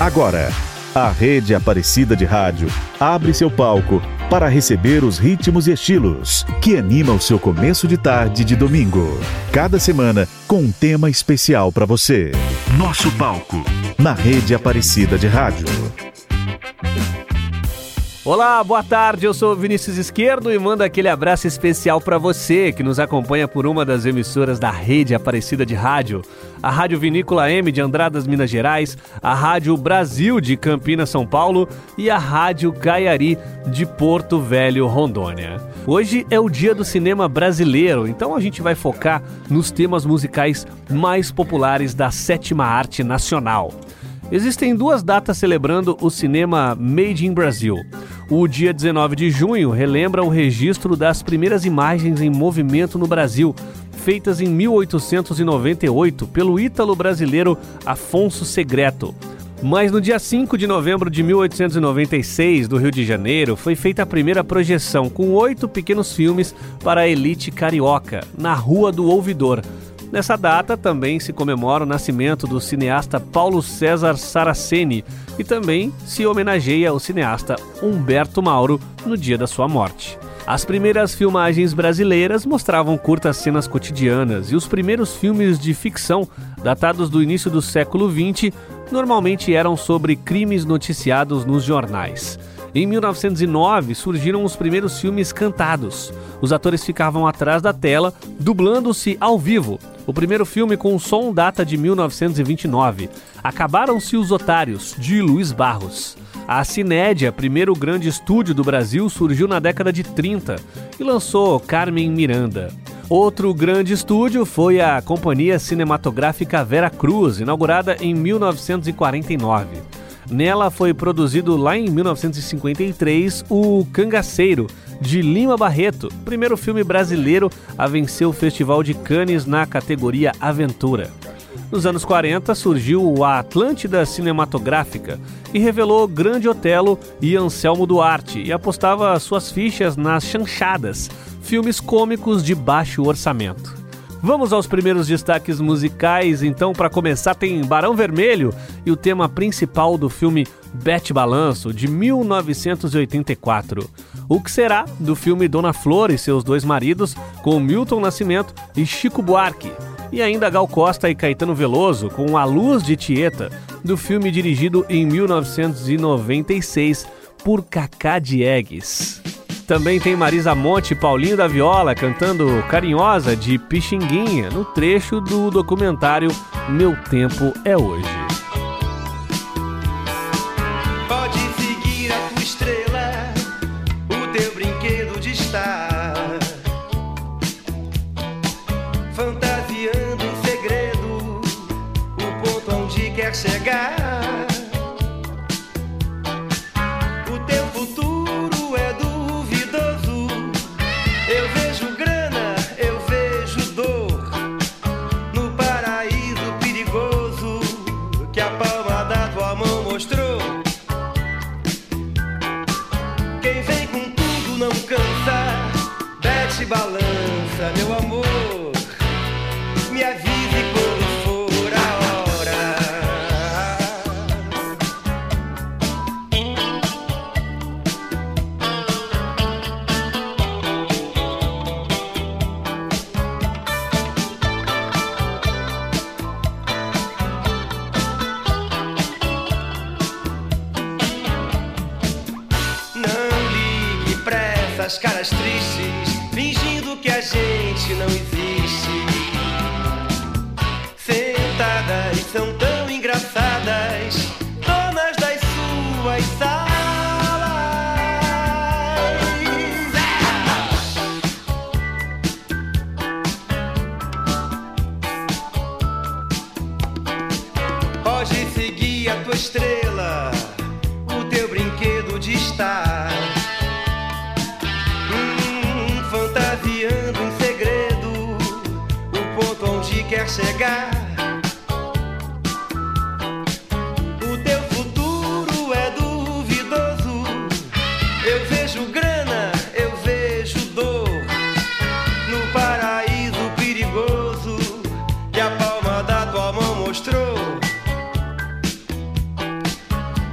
Agora, a Rede Aparecida de Rádio abre seu palco para receber os ritmos e estilos que animam o seu começo de tarde de domingo. Cada semana com um tema especial para você. Nosso palco na Rede Aparecida de Rádio. Olá, boa tarde. Eu sou Vinícius Esquerdo e mando aquele abraço especial para você que nos acompanha por uma das emissoras da rede Aparecida de Rádio, a Rádio Vinícola M de Andradas, Minas Gerais, a Rádio Brasil de Campinas, São Paulo e a Rádio Caiari de Porto Velho, Rondônia. Hoje é o Dia do Cinema Brasileiro, então a gente vai focar nos temas musicais mais populares da sétima arte nacional. Existem duas datas celebrando o cinema Made in Brasil. O dia 19 de junho relembra o registro das primeiras imagens em movimento no Brasil, feitas em 1898 pelo ítalo brasileiro Afonso Segreto. Mas no dia 5 de novembro de 1896, do Rio de Janeiro, foi feita a primeira projeção com oito pequenos filmes para a elite carioca, na Rua do Ouvidor. Nessa data também se comemora o nascimento do cineasta Paulo César Saraceni e também se homenageia o cineasta Humberto Mauro no dia da sua morte. As primeiras filmagens brasileiras mostravam curtas cenas cotidianas e os primeiros filmes de ficção, datados do início do século XX, normalmente eram sobre crimes noticiados nos jornais. Em 1909 surgiram os primeiros filmes cantados. Os atores ficavam atrás da tela, dublando-se ao vivo. O primeiro filme com som data de 1929. Acabaram-se os Otários, de Luiz Barros. A Cinédia, primeiro grande estúdio do Brasil, surgiu na década de 30 e lançou Carmen Miranda. Outro grande estúdio foi a Companhia Cinematográfica Vera Cruz, inaugurada em 1949. Nela foi produzido lá em 1953 o Cangaceiro, de Lima Barreto, primeiro filme brasileiro a vencer o Festival de Cannes na categoria Aventura. Nos anos 40 surgiu a Atlântida Cinematográfica e revelou Grande Otelo e Anselmo Duarte e apostava suas fichas nas chanchadas, filmes cômicos de baixo orçamento. Vamos aos primeiros destaques musicais, então, para começar, tem Barão Vermelho e o tema principal do filme Bete Balanço, de 1984. O que será do filme Dona Flor e seus dois maridos, com Milton Nascimento e Chico Buarque. E ainda Gal Costa e Caetano Veloso, com A Luz de Tieta, do filme dirigido em 1996 por Cacá Diegues. Também tem Marisa Monte e Paulinho da Viola cantando Carinhosa de Pixinguinha no trecho do documentário Meu Tempo é Hoje.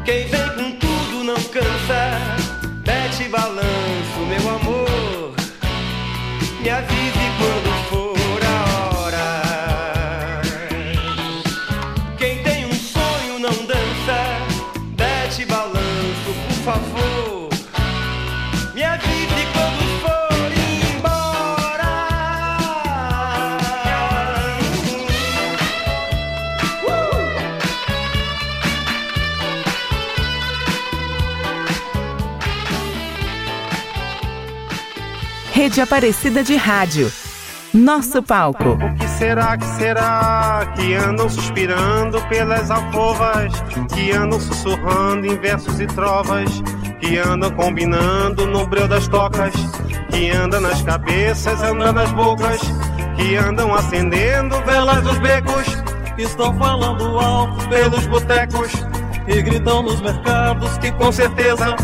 Quem vem com tudo não cansa. Mete balanço, meu amor. Me avise Rede Aparecida de Rádio. Nosso palco. O que será, que será que andam suspirando pelas alcovas, que andam sussurrando em versos e trovas, que andam combinando no breu das tocas, que andam nas cabeças, andam nas bocas, que andam acendendo velas dos becos, Estão falando alto pelos botecos, e gritam nos mercados que com certeza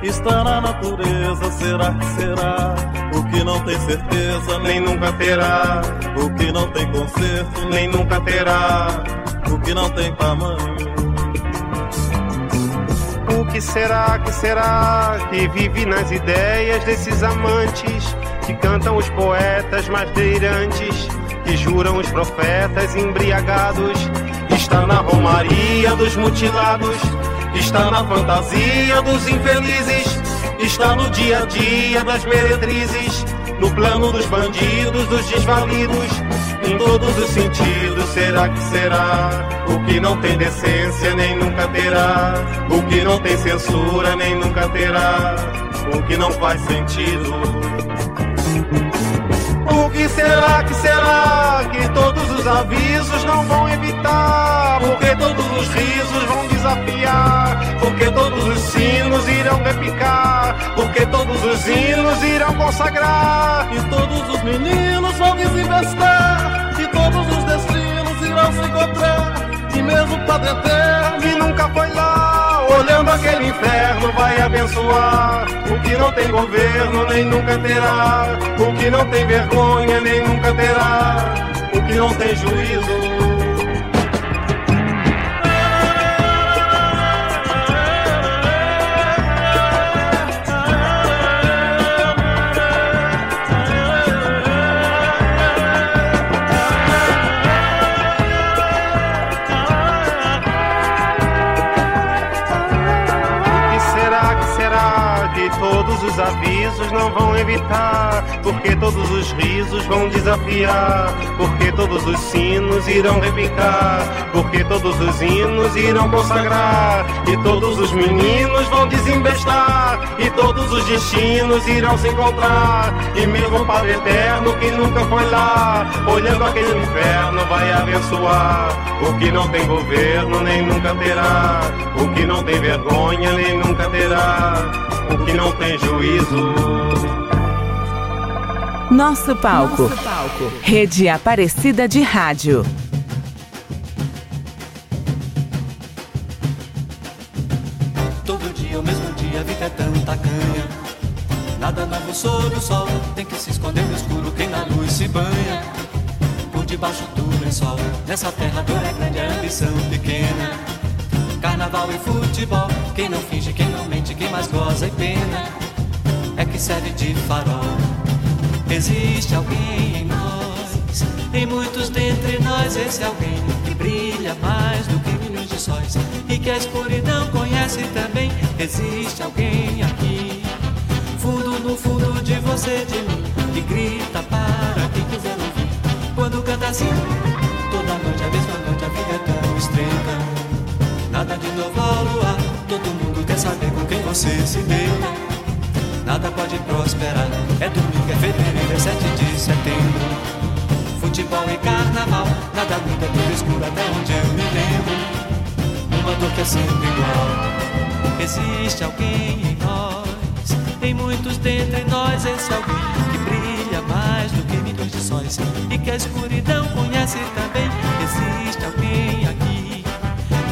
está na natureza. Será que será? Que não tem certeza, nem nem nunca terá, o que não tem conserto, nem nunca terá. o que não tem tamanho. O que será, que será que vive nas ideias desses amantes que cantam os poetas mais delirantes, que juram os profetas embriagados? Está na romaria dos mutilados, está na fantasia dos infelizes, está no dia a dia das meretrizes, no plano dos bandidos, dos desvalidos. Em todos os sentidos, será que será? O que não tem decência nem nunca terá. O que não tem censura nem nunca terá. O que não faz sentido. Que será, que será? Que todos os avisos não vão evitar. Porque todos os risos vão desafiar. Porque todos os sinos irão repicar. Porque todos os hinos irão consagrar. E todos os meninos vão desinvestar, e todos os destinos irão se encontrar. E mesmo Padre Eterno que nunca foi lá, olhando aquele inferno, vai abençoar. O que não tem governo, nem nunca terá. O que não tem vergonha, nem nunca terá. O que não tem juízo. Que todos os avisos não vão evitar? Porque todos os risos vão desafiar? Porque todos os sinos irão repicar? Porque todos os hinos irão consagrar? E todos os meninos vão desembestar? E todos os destinos irão se encontrar? E mesmo o Padre Eterno que nunca foi lá, olhando aquele inferno, vai abençoar? O que não tem governo nem nunca terá. O que não tem vergonha nem nunca terá. O que não tem juízo. Nosso palco. Rede Aparecida de Rádio. Todo dia, o mesmo dia, a vida é tanta canha. Nada novo sob o sol, tem que se esconder no escuro quem na luz se banha. Por debaixo do lençol, nessa terra a dor é grande, a ambição pequena. Carnaval e futebol, quem não finge, quem não mente, quem mais goza e pena. É que serve de farol. Existe alguém em nós, em muitos dentre nós, esse alguém que brilha mais do que milhões de sóis e que a escuridão conhece também. Existe alguém aqui, fundo no fundo de você, de mim, que grita para quem quiser ouvir. Quando canta assim, toda noite, a mesma noite, a vida é tão estreita. Nada de novo ao luar, todo mundo quer saber com quem você se deita. Nada pode prosperar, é domingo, é fevereiro, é 7 de setembro. Futebol e carnaval, nada muda, tudo escuro até onde eu me lembro. Uma dor que é sempre igual. Existe alguém em nós, em muitos dentre nós, esse alguém que brilha mais do que milhões de sóis e que a escuridão conhece também. Existe alguém aqui,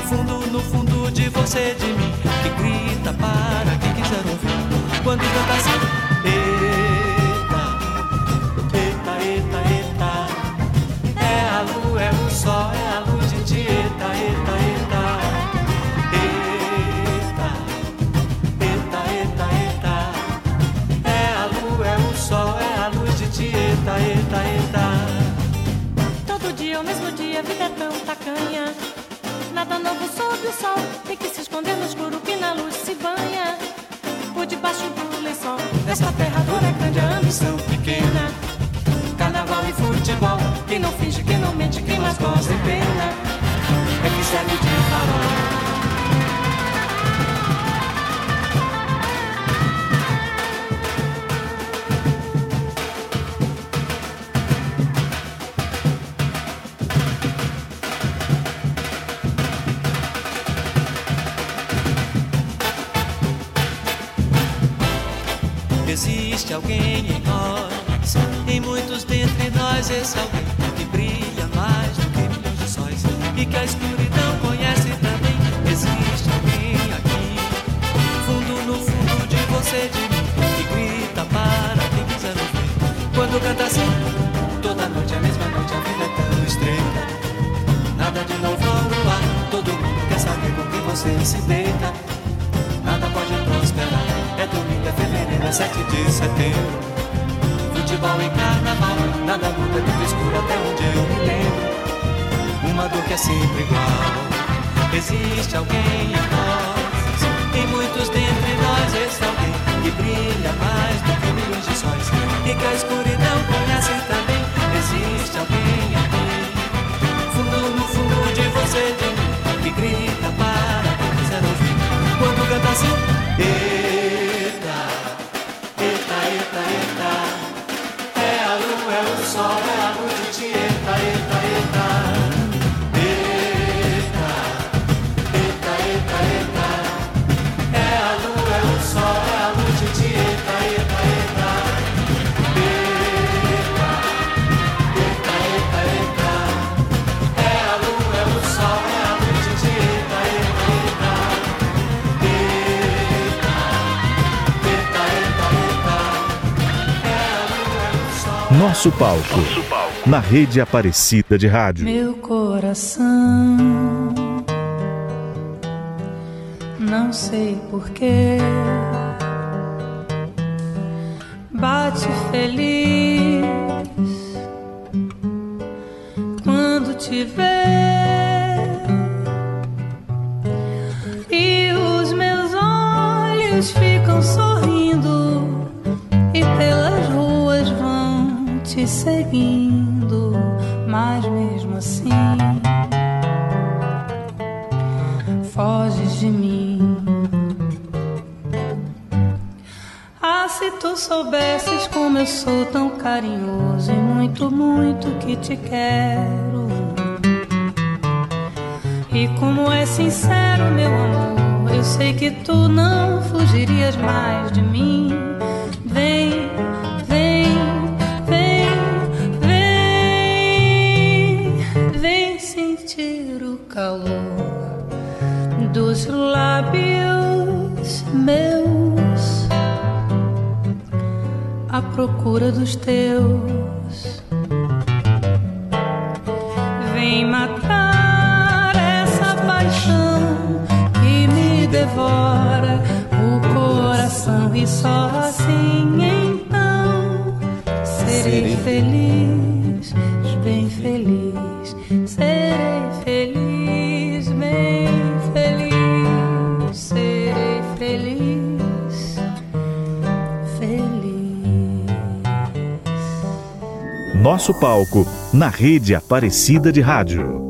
fundo no fundo de você, de mim, que grita para quando canta assim. Eita, eita, eita, eita. É a lua, é o sol, é a luz de ti Eita, eita, eita. Eita, eita, eita, eita. É a lua, é o sol, é a luz de ti Eita, eita, eita. Todo dia, o mesmo dia, a vida é tão tacanha. Nada novo sob o sol, tem que se esconder no escuro que na luz se banha. Debaixo do lençol, desta terra dura é grande a ambição pequena. Carnaval e futebol, quem não finge, quem não mente, quem mais gosta e pena. É que serve de farol. Dentre nós, esse alguém que brilha mais do que milhões de sóis e que a escuridão conhece também. Existe alguém aqui, fundo no fundo de você, de mim, que grita para quem quiser ouvir. Quando canta assim, toda noite, a mesma noite, a vida é tão estreita. Nada de novo no ar, todo mundo quer saber com quem você se deita. Nada pode prosperar, é domingo, é fevereiro, é 7 de setembro. Futebol e carnaval, nada muda, é tudo escuro até onde eu me lembro. Uma dor que é sempre igual. Existe alguém em nós, em muitos dentre nós, esse alguém que brilha mais do que milhões de sóis e que a escuridão conhece também. Existe alguém sol. Nosso palco. Na rede Aparecida de Rádio. Meu coração, não sei porquê, bate feliz quando te vê. Sou tão carinhoso e muito, muito que te quero. E como é sincero, meu amor, eu sei que tu não fugirias mais de mim. Procura dos teus. Vem matar essa paixão que me devora o coração e só assim então serei feliz, Nosso palco. Na rede Aparecida de Rádio.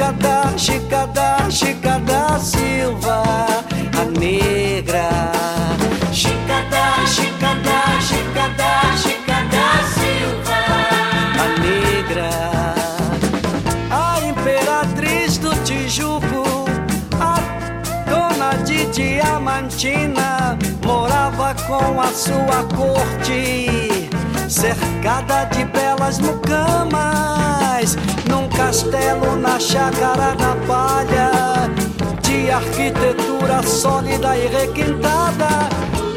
Chica Chica da, Chica da, Chica da Silva, a negra. Chica da, Chica da, Chica da, Chica da Silva, a negra. A imperatriz do Tijuco, a dona de Diamantina, morava com a sua corte, cercada de belas mucamas castelo na chácara da palha, de arquitetura sólida e requintada,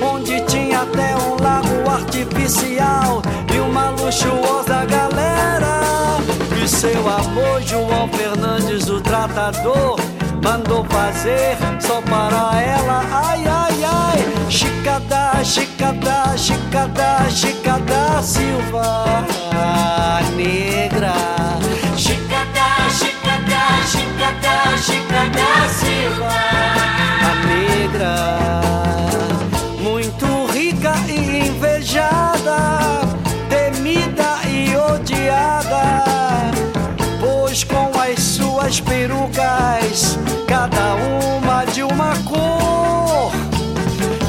onde tinha até um lago artificial e uma luxuosa galera. E seu amor, João Fernandes, o tratador, mandou fazer só para ela. Ai, ai, ai, Chicada, Chicada, Chicada, Chicada Silva Negra. Chicada, Chicada Silva a Negra. Muito rica e invejada, temida e odiada, pois com as suas perucas, cada uma de uma cor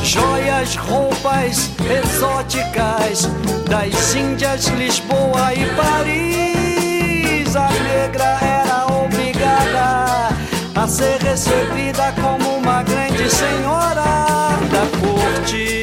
joias, roupas exóticas das Índias, Lisboa e Paris. A negra obrigada a ser recebida como uma grande senhora da corte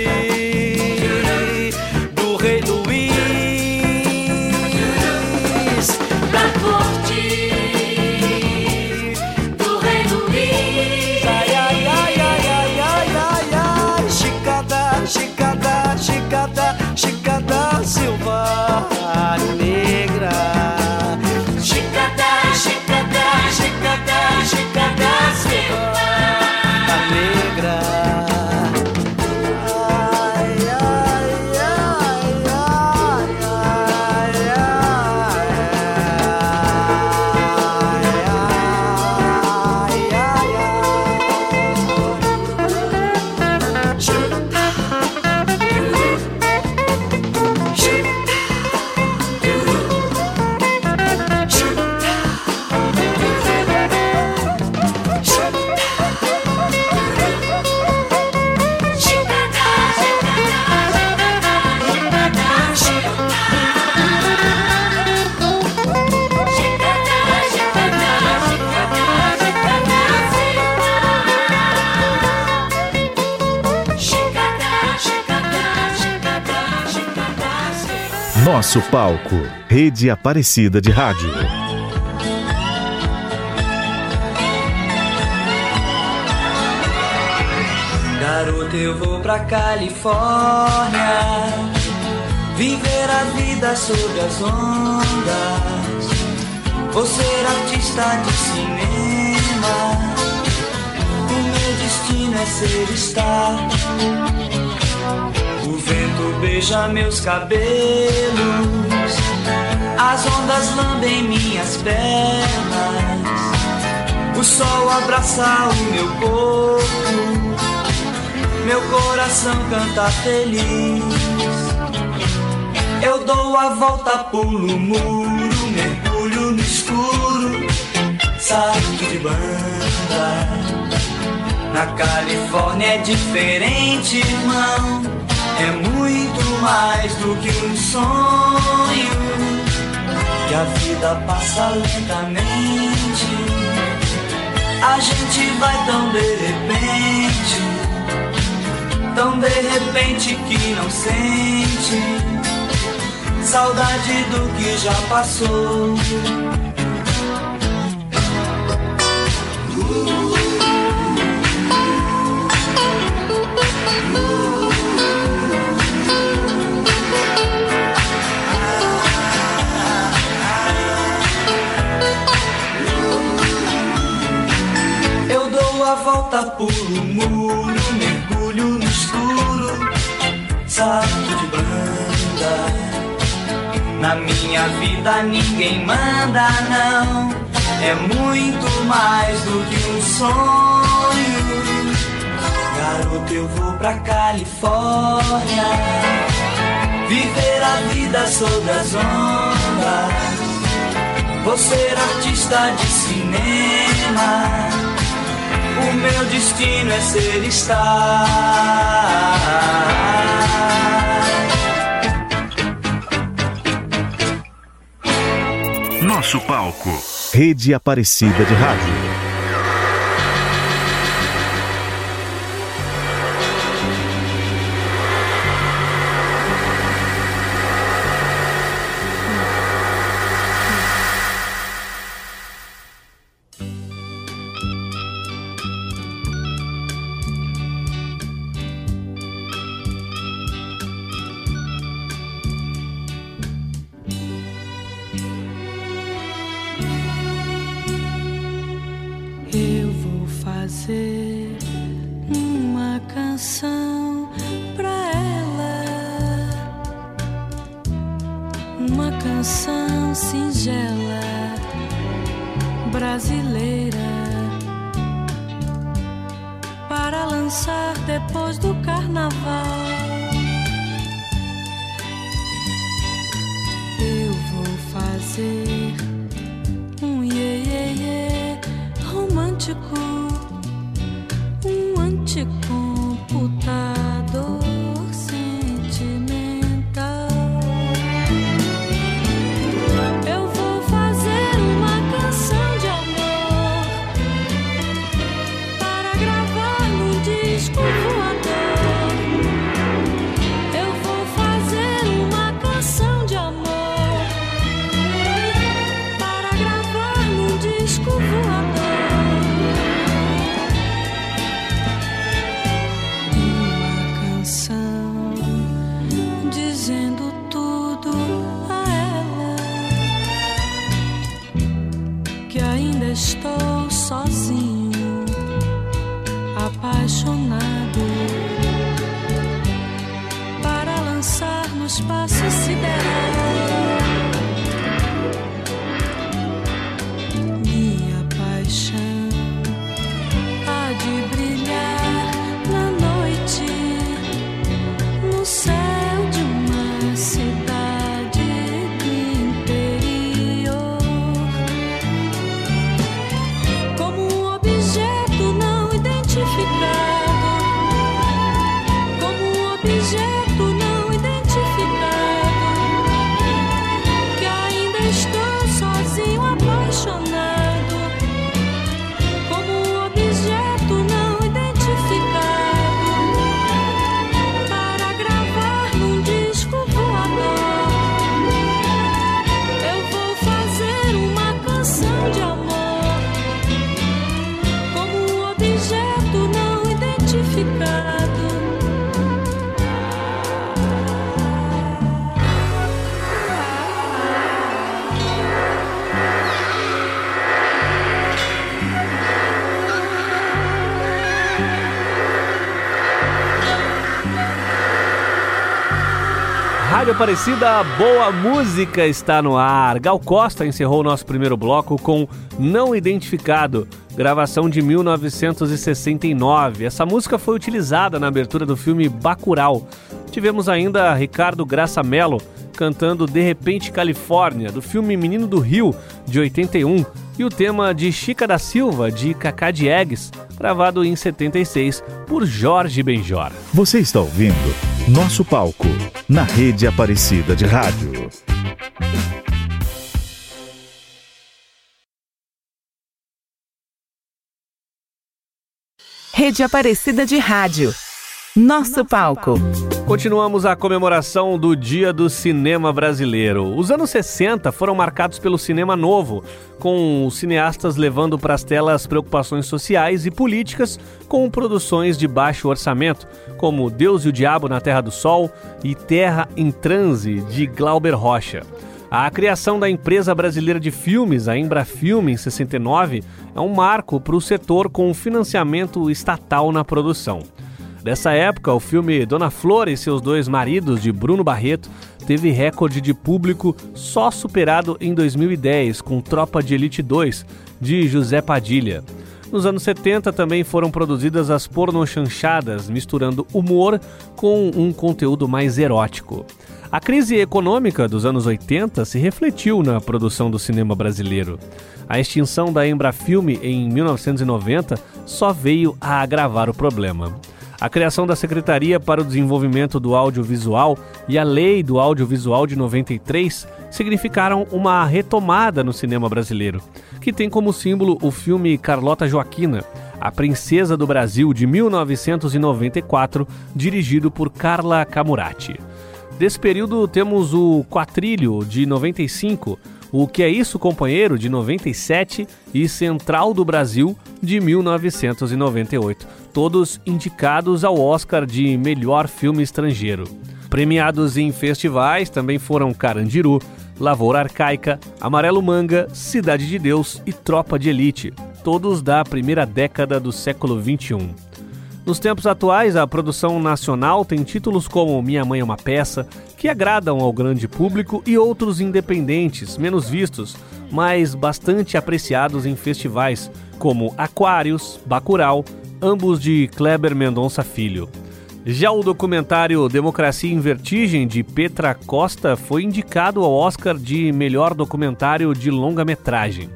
Nosso palco. Rede Aparecida de Rádio. Garoto, eu vou pra Califórnia Viver a vida sob as ondas Vou ser artista de cinema O meu destino é ser star O vento beija meus cabelos As ondas lambem minhas pernas o sol abraça o meu corpo, meu coração canta feliz. Eu dou a volta, pulo o muro, mergulho no escuro, salto de banda. Na Califórnia é diferente, irmão. É muito mais do que um sonho. Que a vida passa lentamente. A gente vai tão de repente, tão de repente que não sente saudade do que já passou. Eu volta, pulo muro, mergulho no escuro, salto de banda. Na minha vida ninguém manda, não. É muito mais do que um sonho. Garoto, eu vou pra Califórnia, viver a vida sob as ondas. Vou ser artista de cinema. O meu destino é ser estar. Nosso palco. Rede Aparecida de Rádio. Rádio Aparecida, boa música está no ar. Gal Costa encerrou o nosso primeiro bloco com Não Identificado, gravação de 1969. Essa música foi utilizada na abertura do filme Bacurau. Tivemos ainda Ricardo Graça Mello cantando De Repente Califórnia, do filme Menino do Rio, de 81, e o tema de Chica da Silva, de Cacá Diegues, gravado em 76 por Jorge Benjor. Você está ouvindo Nosso Palco, na Rede Aparecida de Rádio. Rede Aparecida de Rádio. Nosso palco. Continuamos a comemoração do Dia do Cinema Brasileiro. Os anos 60 foram marcados pelo cinema novo, com os cineastas levando para as telas preocupações sociais e políticas com produções de baixo orçamento, como Deus e o Diabo na Terra do Sol e Terra em Transe, de Glauber Rocha. A criação da empresa brasileira de filmes, a Embrafilme, em 69, é um marco para o setor com financiamento estatal na produção. Dessa época, o filme Dona Flor e seus dois maridos, de Bruno Barreto, teve recorde de público só superado em 2010 com Tropa de Elite 2, de José Padilha. Nos anos 70 também foram produzidas as pornochanchadas, misturando humor com um conteúdo mais erótico. A crise econômica dos anos 80 se refletiu na produção do cinema brasileiro. A extinção da Embrafilme em 1990 só veio a agravar o problema. A criação da Secretaria para o Desenvolvimento do Audiovisual e a Lei do Audiovisual de 93 significaram uma retomada no cinema brasileiro, que tem como símbolo o filme Carlota Joaquina, a Princesa do Brasil de 1994, dirigido por Carla Camurati. Desse período temos o Quatrilho de 95, o Que é Isso, Companheiro, de 97 e Central do Brasil, de 1998, todos indicados ao Oscar de Melhor Filme Estrangeiro. Premiados em festivais também foram Carandiru, Lavoura Arcaica, Amarelo Manga, Cidade de Deus e Tropa de Elite, todos da primeira década do século XXI. Nos tempos atuais, a produção nacional tem títulos como Minha Mãe é uma Peça, que agradam ao grande público, e outros independentes, menos vistos, mas bastante apreciados em festivais, como Aquários, Bacurau, ambos de Kleber Mendonça Filho. Já o documentário Democracia em Vertigem, de Petra Costa, foi indicado ao Oscar de melhor documentário de longa-metragem.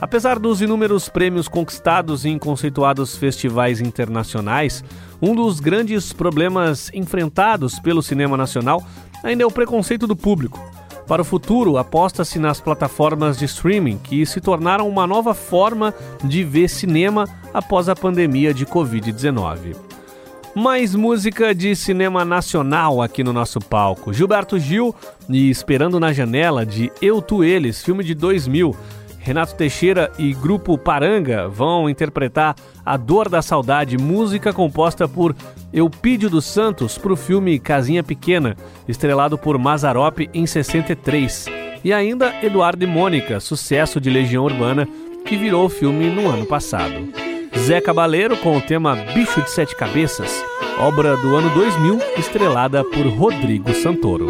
Apesar dos inúmeros prêmios conquistados em conceituados festivais internacionais, um dos grandes problemas enfrentados pelo cinema nacional ainda é o preconceito do público. Para o futuro, aposta-se nas plataformas de streaming, que se tornaram uma nova forma de ver cinema após a pandemia de Covid-19. Mais música de cinema nacional aqui no nosso palco. Gilberto Gil e Esperando na Janela, de Eu Tu Eles, filme de 2000 Renato Teixeira e Grupo Paranga vão interpretar A Dor da Saudade, música composta por Eupídio dos Santos para o filme Casinha Pequena, estrelado por Mazarop em 63. E ainda Eduardo e Mônica, sucesso de Legião Urbana, que virou filme no ano passado. Zé Cabaleiro com o tema Bicho de Sete Cabeças, obra do ano 2000, estrelada por Rodrigo Santoro.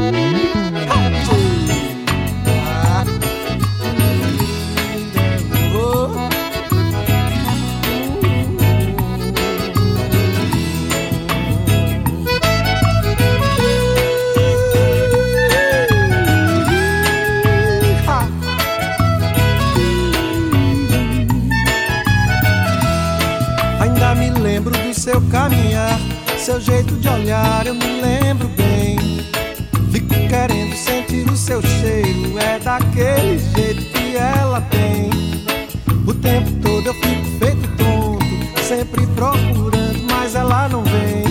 Seu jeito de olhar, eu me lembro bem. Fico querendo sentir o seu cheiro, é daquele jeito que ela tem. O tempo todo eu fico feito tonto, sempre procurando, mas ela não vem.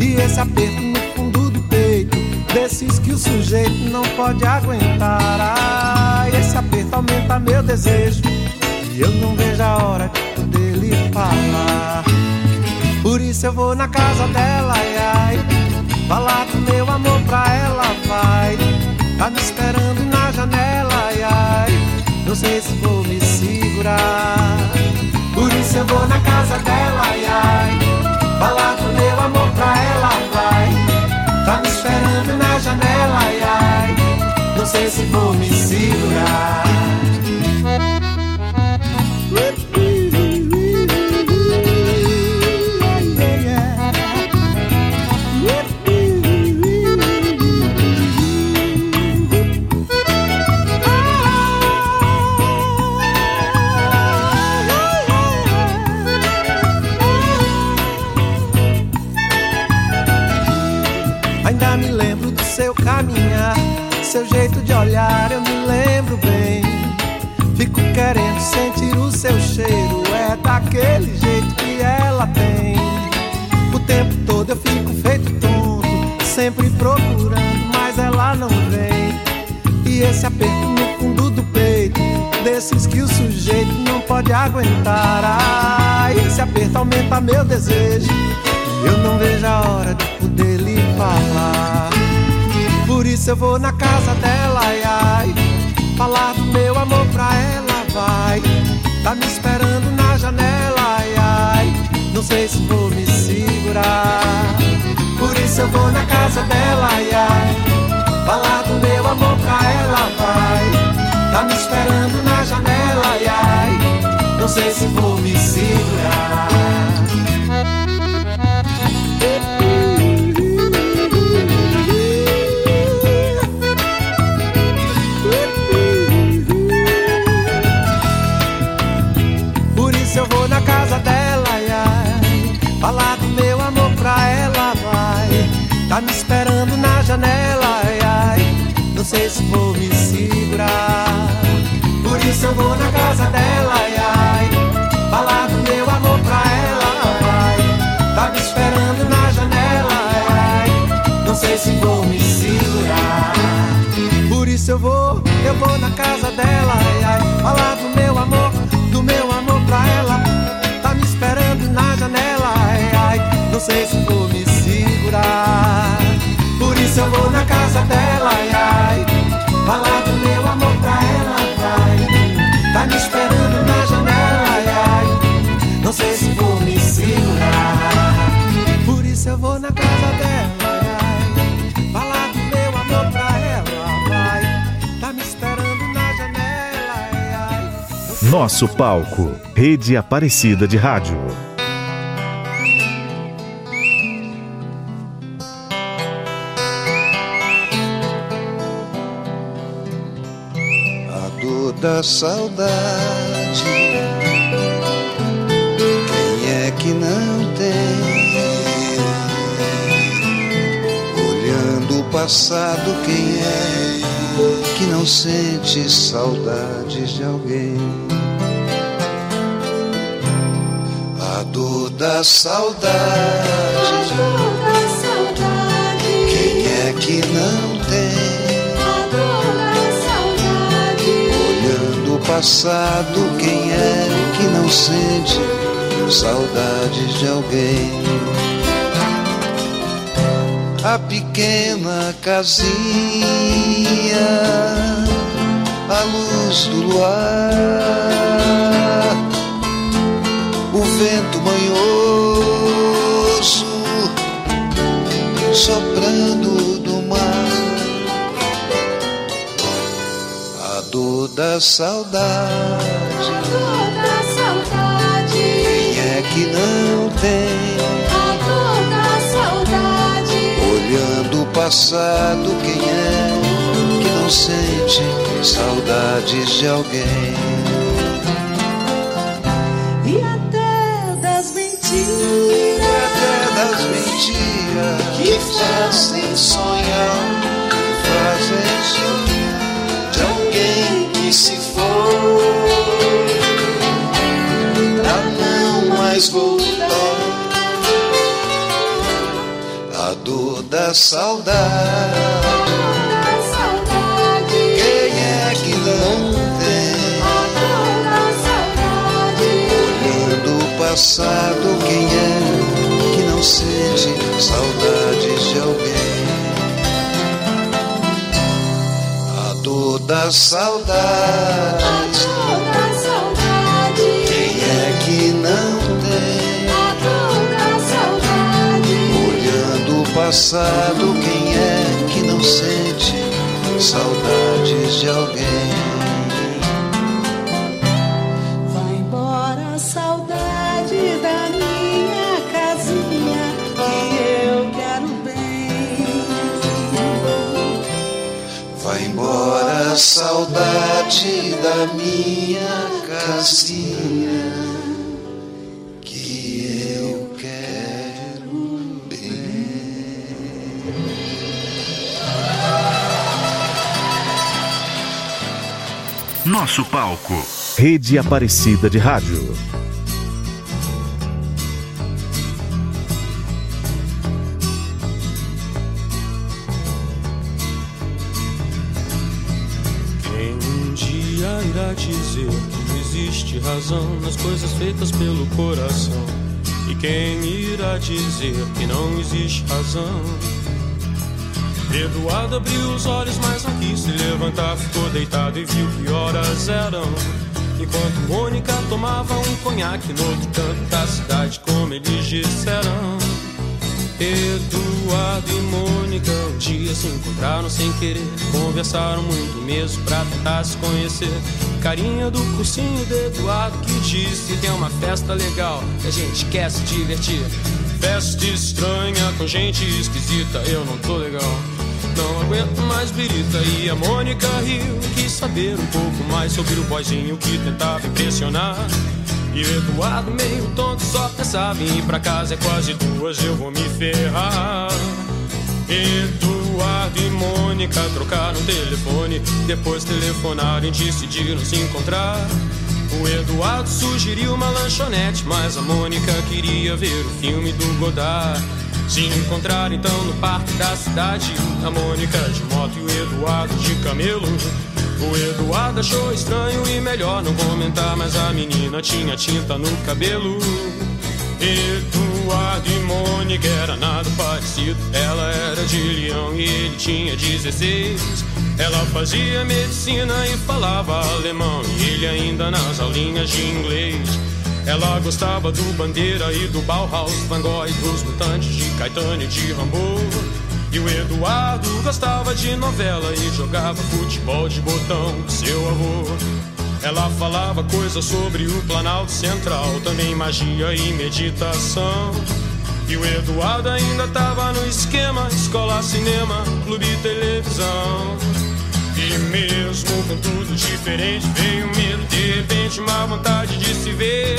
E esse aperto no fundo do peito, desses que o sujeito não pode aguentar. Ah, esse aperto aumenta meu desejo, e eu não vejo a hora de poder lhe falar. Por isso eu vou na casa dela, ai, ai. Falar do meu amor pra ela, vai. Tá me esperando sempre procurando, mas ela não vem. E esse aperto no fundo do peito, desses que o sujeito não pode aguentar. Ah, esse aperto aumenta meu desejo, eu não vejo a hora de poder lhe falar. Por isso eu vou na casa dela, ai, ai. Falar do meu amor pra ela, vai. Tá me eu vou na casa dela, ai, ai. Falar do meu amor pra ela, vai. Tá me esperando na janela, ai, ai. Não sei se vou me segurar. Na casa dela, ai, ai. Falar do meu amor, do meu amor pra ela. Tá me esperando na janela, ai, ai. Não sei se vou me segurar. Por isso eu vou na casa dela, ai, ai. Falar do Nosso palco. Rede Aparecida de Rádio. A dor da saudade. Quem é que não tem? Olhando o passado, quem é que não sente saudades de alguém? Dor da saudade. Quem é que não tem? Olhando o passado, quem é que não sente saudades de alguém? A pequena casinha, a luz do luar, vento manhoso soprando do mar. A dor da saudade. Quem é que não tem? Olhando o passado, quem é que não sente saudades de alguém? Fazem sonhar, que fazem sonhar de alguém que se foi pra não mais voltar. A dor da saudade. É passado, quem é não sente saudades de alguém? A dor da saudade. Quem é que não tem? Olhando o passado, quem é que não sente saudades a saudade da minha casinha que eu quero bem. Nosso palco. Rede Aparecida de Rádio. Coisas feitas pelo coração? E quem irá dizer que não existe razão? Eduardo abriu os olhos, mas não quis se levantar. Ficou deitado e viu que horas eram. Enquanto Mônica tomava um conhaque no outro canto da cidade, como eles disseram. Eduardo e Mônica um dia se encontraram sem querer. Conversaram muito mesmo pra tentar se conhecer. Carinha do cursinho de Eduardo que disse que tem uma festa legal que a gente quer se divertir. Festa estranha com gente esquisita, eu não tô legal. Não aguento mais birita e a Mônica riu. Quis saber um pouco mais sobre o boizinho que tentava impressionar. E o Eduardo meio tonto só pensava em ir pra casa, é quase duas, eu vou me ferrar. Eduardo e Mônica trocaram telefone, depois telefonaram e decidiram se encontrar. O Eduardo sugeriu uma lanchonete, mas a Mônica queria ver o filme do Godard. Se encontraram então no parque da cidade, a Mônica de moto e o Eduardo de camelo. O Eduardo achou estranho e melhor não comentar, mas a menina tinha tinta no cabelo. Eduardo e Mônica era nada parecido. Ela era de Leão e ele tinha 16. Ela fazia medicina e falava alemão, e ele ainda nas aulinhas de inglês. Ela gostava do Bandeira e do Bauhaus, Van Gogh, dos Mutantes, de Caetano e de Rambo. E o Eduardo gostava de novela e jogava futebol de botão com seu avô. Ela falava coisas sobre o Planalto Central, também magia e meditação. E o Eduardo ainda tava no esquema: escola, cinema, clube televisão. E mesmo com tudo diferente, veio medo, de repente, uma vontade de se ver.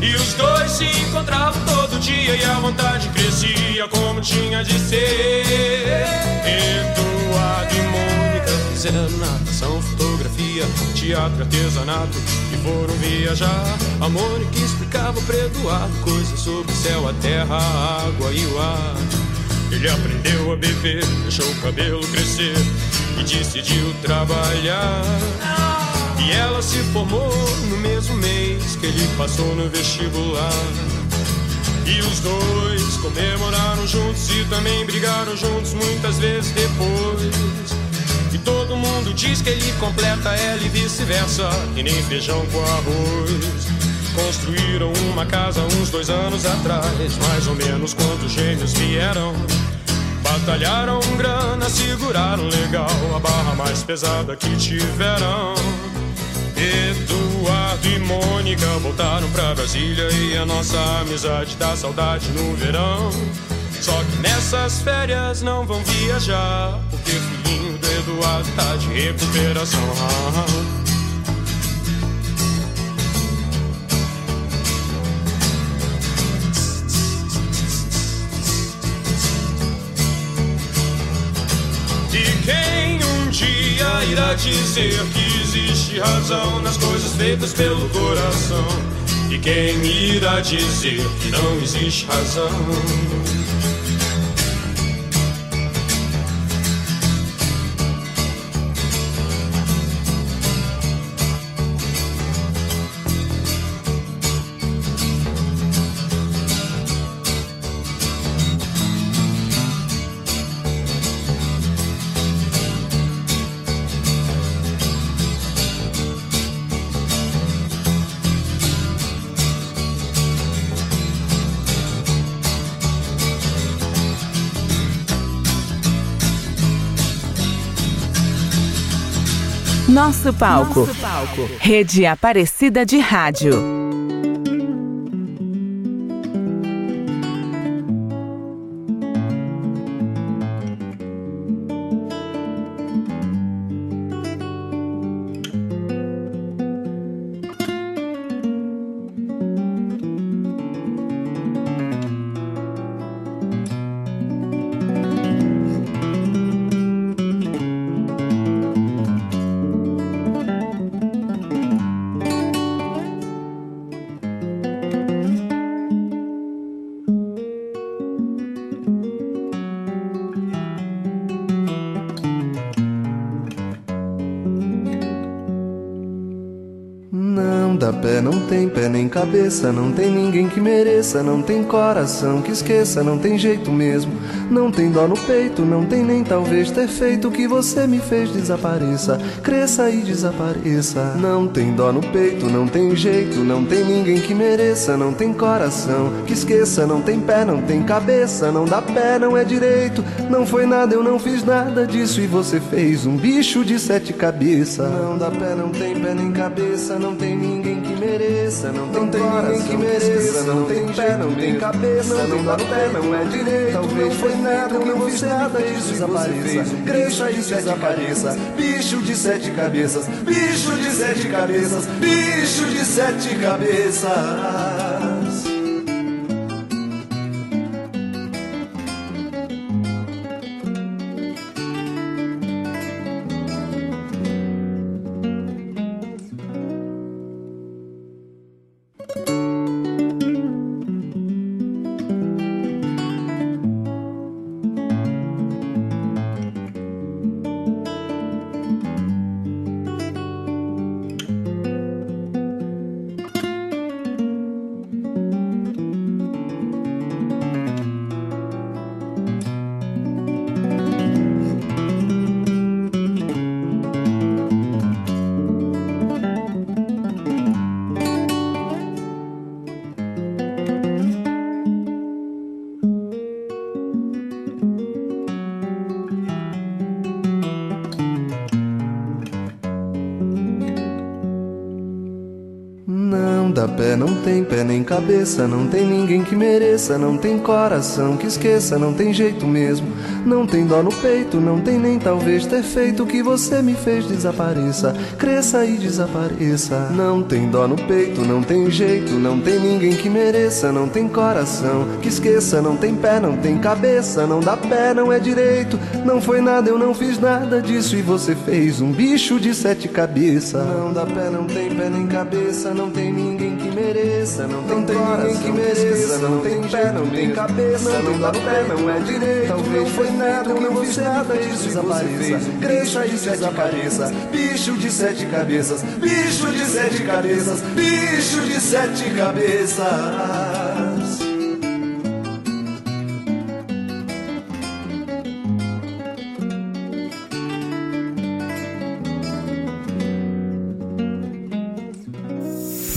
E os dois se encontravam todo dia e a vontade crescia como tinha de ser. Eduardo e Mônica fizeram natação, fotografia, teatro, artesanato e foram viajar. A Mônica explicava pro Eduardo coisas sobre o céu, a terra, a água e o ar. Ele aprendeu a beber, deixou o cabelo crescer e decidiu trabalhar. E ela se formou no mesmo mês que ele passou no vestibular. E os dois comemoraram juntos e também brigaram juntos muitas vezes depois. E todo mundo diz que ele completa ela e vice-versa, e nem feijão com arroz. Construíram uma casa uns dois anos atrás, mais ou menos quando os gêmeos vieram. Batalharam grana, seguraram legal a barra mais pesada que tiveram. Eduardo e Mônica voltaram pra Brasília e a nossa amizade dá saudade no verão. Só que nessas férias não vão viajar, porque filhinho do Eduardo tá de recuperação. E quem um dia irá dizer que existe razão nas coisas feitas pelo coração? E quem irá dizer que não existe razão? Nosso palco. Rede Aparecida de Rádio. Cabeça, não tem ninguém que mereça, não tem coração que esqueça, não tem jeito mesmo, não tem dó no peito, não tem nem talvez ter feito o que você me fez desapareça, cresça e desapareça. Não tem dó no peito, não tem jeito, não tem ninguém que mereça, não tem coração que esqueça, não tem pé, não tem cabeça, não dá pé, não é direito, não foi nada, eu não fiz nada disso e você fez um bicho de sete cabeças. Não dá pé, não tem pé nem cabeça, não tem ninguém que mereça, não tem, tem ninguém que mereça, não tem pé, não tem cabeça, não tem no pé, não é direito, talvez foi nada, não fiz nada disso desapareça, cresça e desapareça, bicho de sete cabeças, bicho de sete cabeças, bicho de sete cabeças. Cabeça, não tem ninguém que mereça, não tem coração que esqueça, não tem jeito mesmo, não tem dó no peito, não tem nem talvez ter feito o que você me fez desapareça, cresça e desapareça. Não tem dó no peito, não tem jeito, não tem ninguém que mereça, não tem coração que esqueça, não tem pé, não tem cabeça, não dá pé, não é direito, não foi nada, eu não fiz nada disso e você fez um bicho de sete cabeças. Não dá pé, não tem pé nem cabeça, não tem ninguém que mereça, não tem, não tem ninguém que mereça, não tem pé, não tem cabeça, não dá pé, não é direito, talvez foi nada, eu não fiz nada disso desapareça, cresça e desapareça, bicho de sete cabeças, bicho de sete cabeças, bicho de sete cabeças.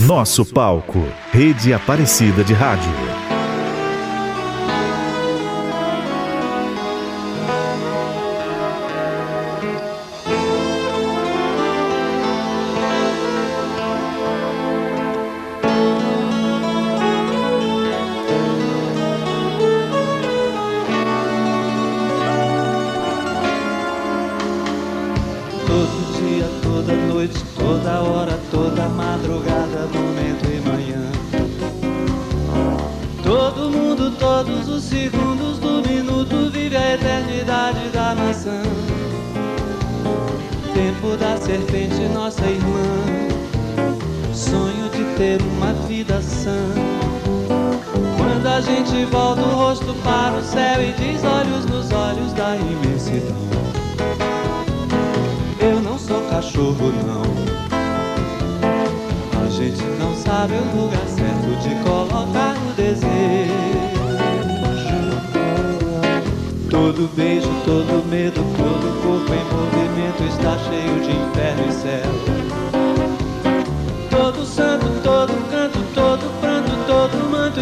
Nosso palco, Rede Aparecida de Rádio.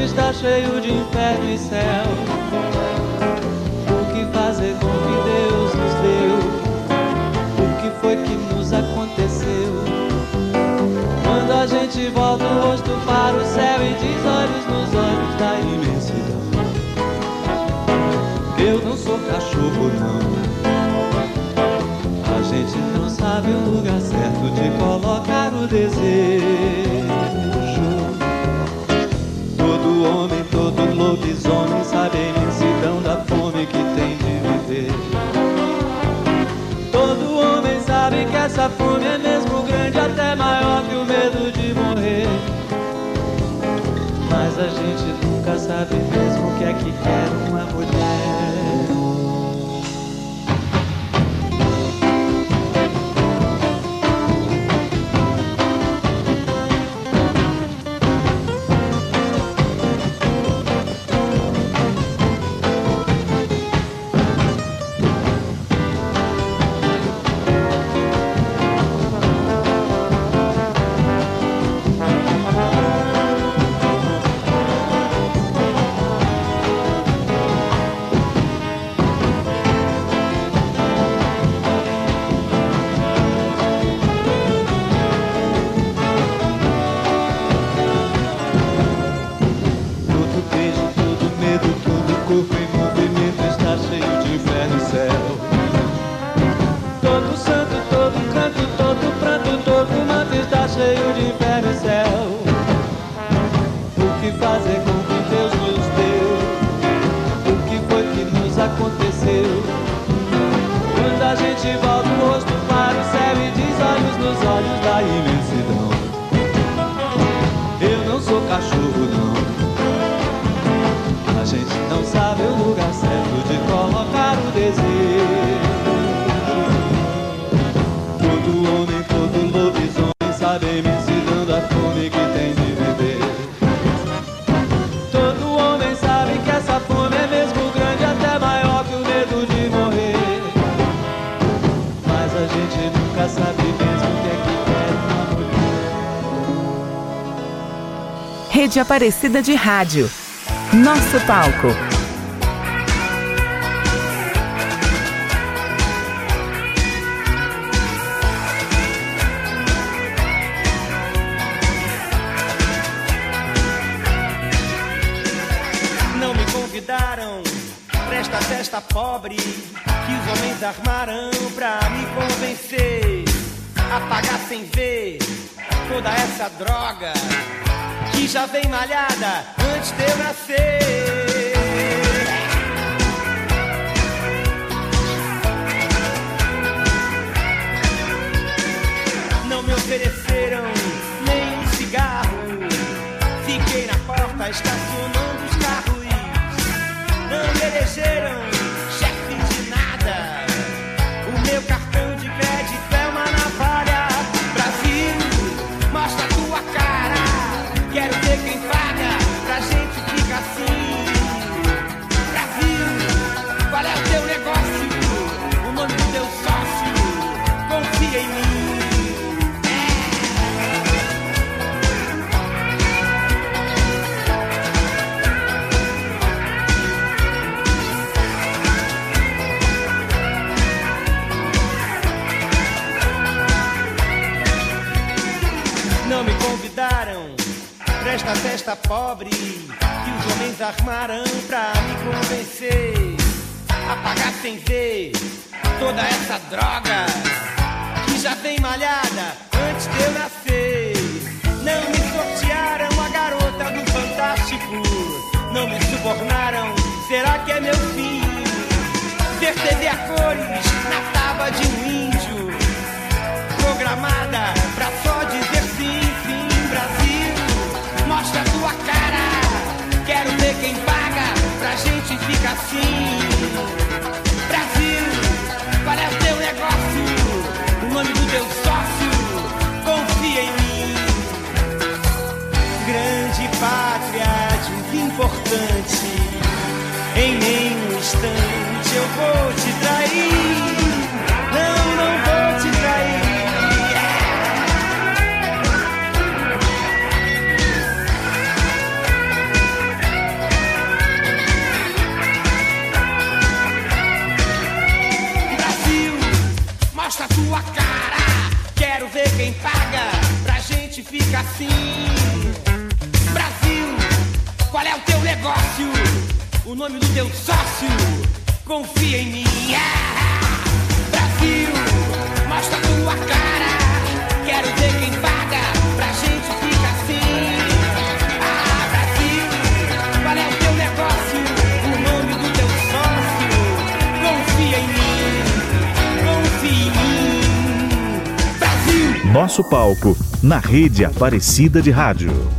Está cheio de inferno e céu. O que fazer com o que Deus nos deu? O que foi que nos aconteceu? Quando a gente volta o rosto para o céu e diz olhos nos olhos da imensidão. Eu não sou cachorro, não. A gente não sabe o lugar certo de colocar o desejo. Todo homem, todo lobisomem sabe a imensidão da fome que tem de viver. Todo homem sabe que essa fome é mesmo grande, até maior que o medo de morrer. Mas a gente nunca sabe mesmo o que é que quer cheio de fé. Rede Aparecida de Rádio. Nosso palco. Não me convidaram para esta festa pobre que os homens armaram para me convencer a pagar sem ver toda essa droga e já vem malhada antes de eu nascer. Não me ofereceram nem um cigarro, fiquei na porta estacionando os carros, não me elegeram. assim: Brasil, qual é o teu negócio? O nome do teu sócio? Confia em mim. Ah, Brasil, mostra tua cara. Quero ver quem paga pra gente ficar. Nosso Palco, na rede Aparecida de Rádio.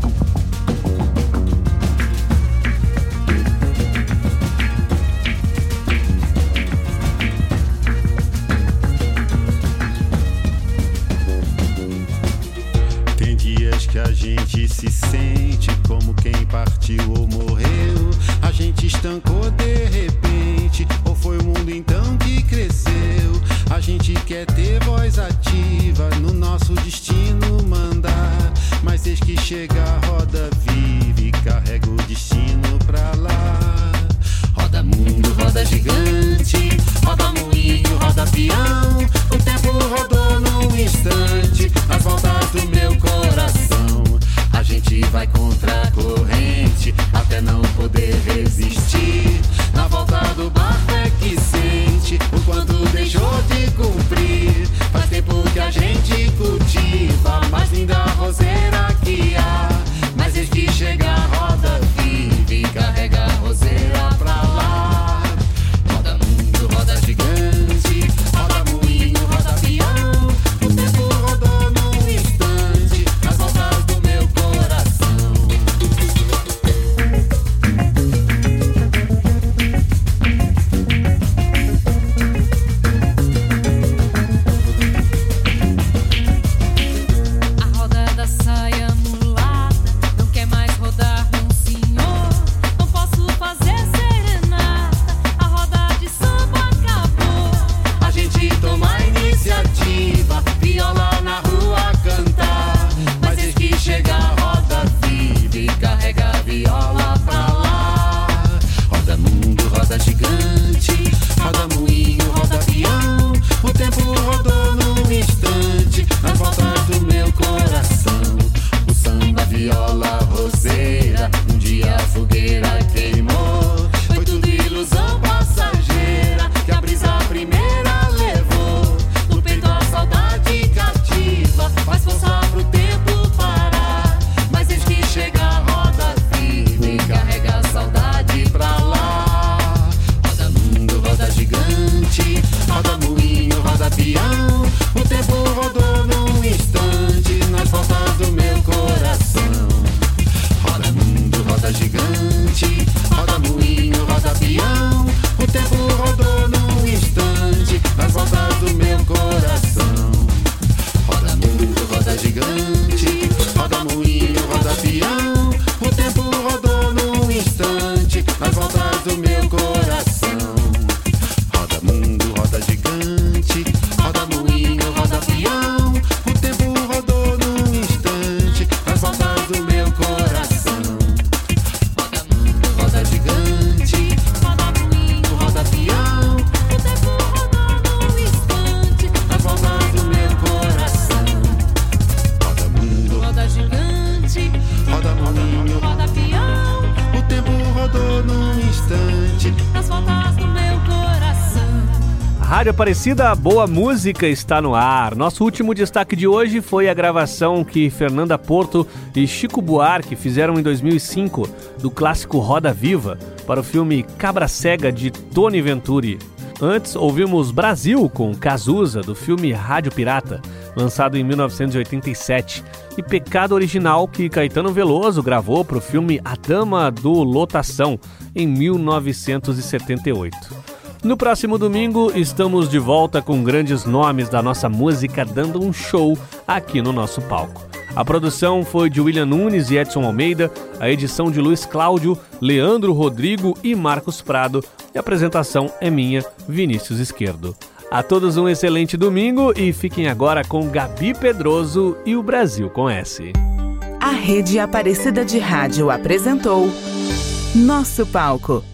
Aparecida, boa música está no ar. Nosso último destaque de hoje foi a gravação que Fernanda Porto e Chico Buarque fizeram em 2005 do clássico Roda Viva para o filme Cabra Cega de Tony Venturi. Antes, ouvimos Brasil com Cazuza, do filme Rádio Pirata, lançado em 1987, e Pecado Original, que Caetano Veloso gravou para o filme A Dama do Lotação, em 1978. No próximo domingo, estamos de volta com grandes nomes da nossa música dando um show aqui no nosso palco. A produção foi de William Nunes e Edson Almeida, a edição de Luiz Cláudio, Leandro Rodrigo e Marcos Prado, e a apresentação é minha, Vinícius Esquerdo. A todos um excelente domingo e fiquem agora com Gabi Pedroso e o Brasil com S. A Rede Aparecida de Rádio apresentou Nosso Palco